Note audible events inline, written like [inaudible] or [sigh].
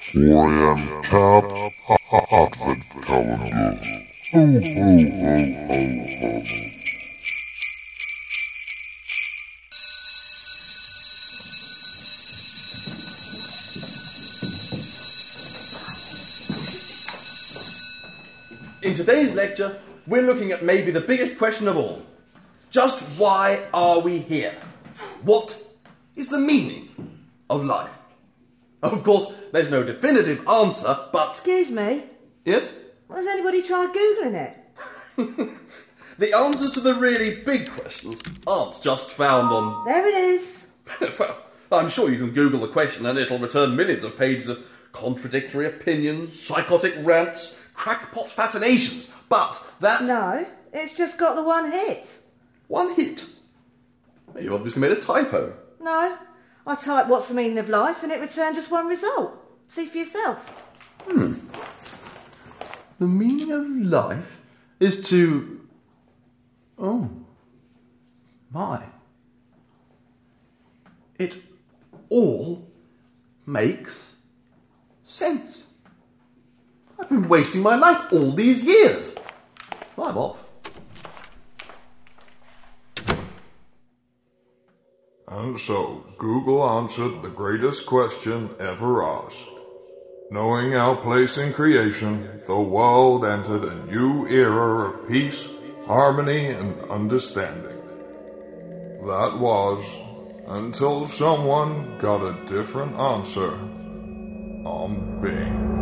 4am Tab Advent Calendar. Ho, ho, ho, ho, ho. In today's lecture, we're looking at maybe the biggest question of all. Just why are we here? What is the meaning of life? Of course, there's no definitive answer, but. Excuse me. Yes? Has anybody tried Googling it? [laughs] The answers to the really big questions aren't just found on. There it is. [laughs] well, I'm sure you can Google the question and it'll return millions of pages of contradictory opinions, psychotic rants, crackpot fascinations. But that. No, it's just got the one hit. One hit. You've obviously made a typo. No, I typed what's the meaning of life and it returned just one result. See for yourself. Hmm. The meaning of life is to. Oh. My. It all makes sense. I've been wasting my life all these years. I'm off. And so, Google answered the greatest question ever asked. Knowing our place in creation, the world entered a new era of peace, harmony, and understanding. That was until someone got a different answer on Bing.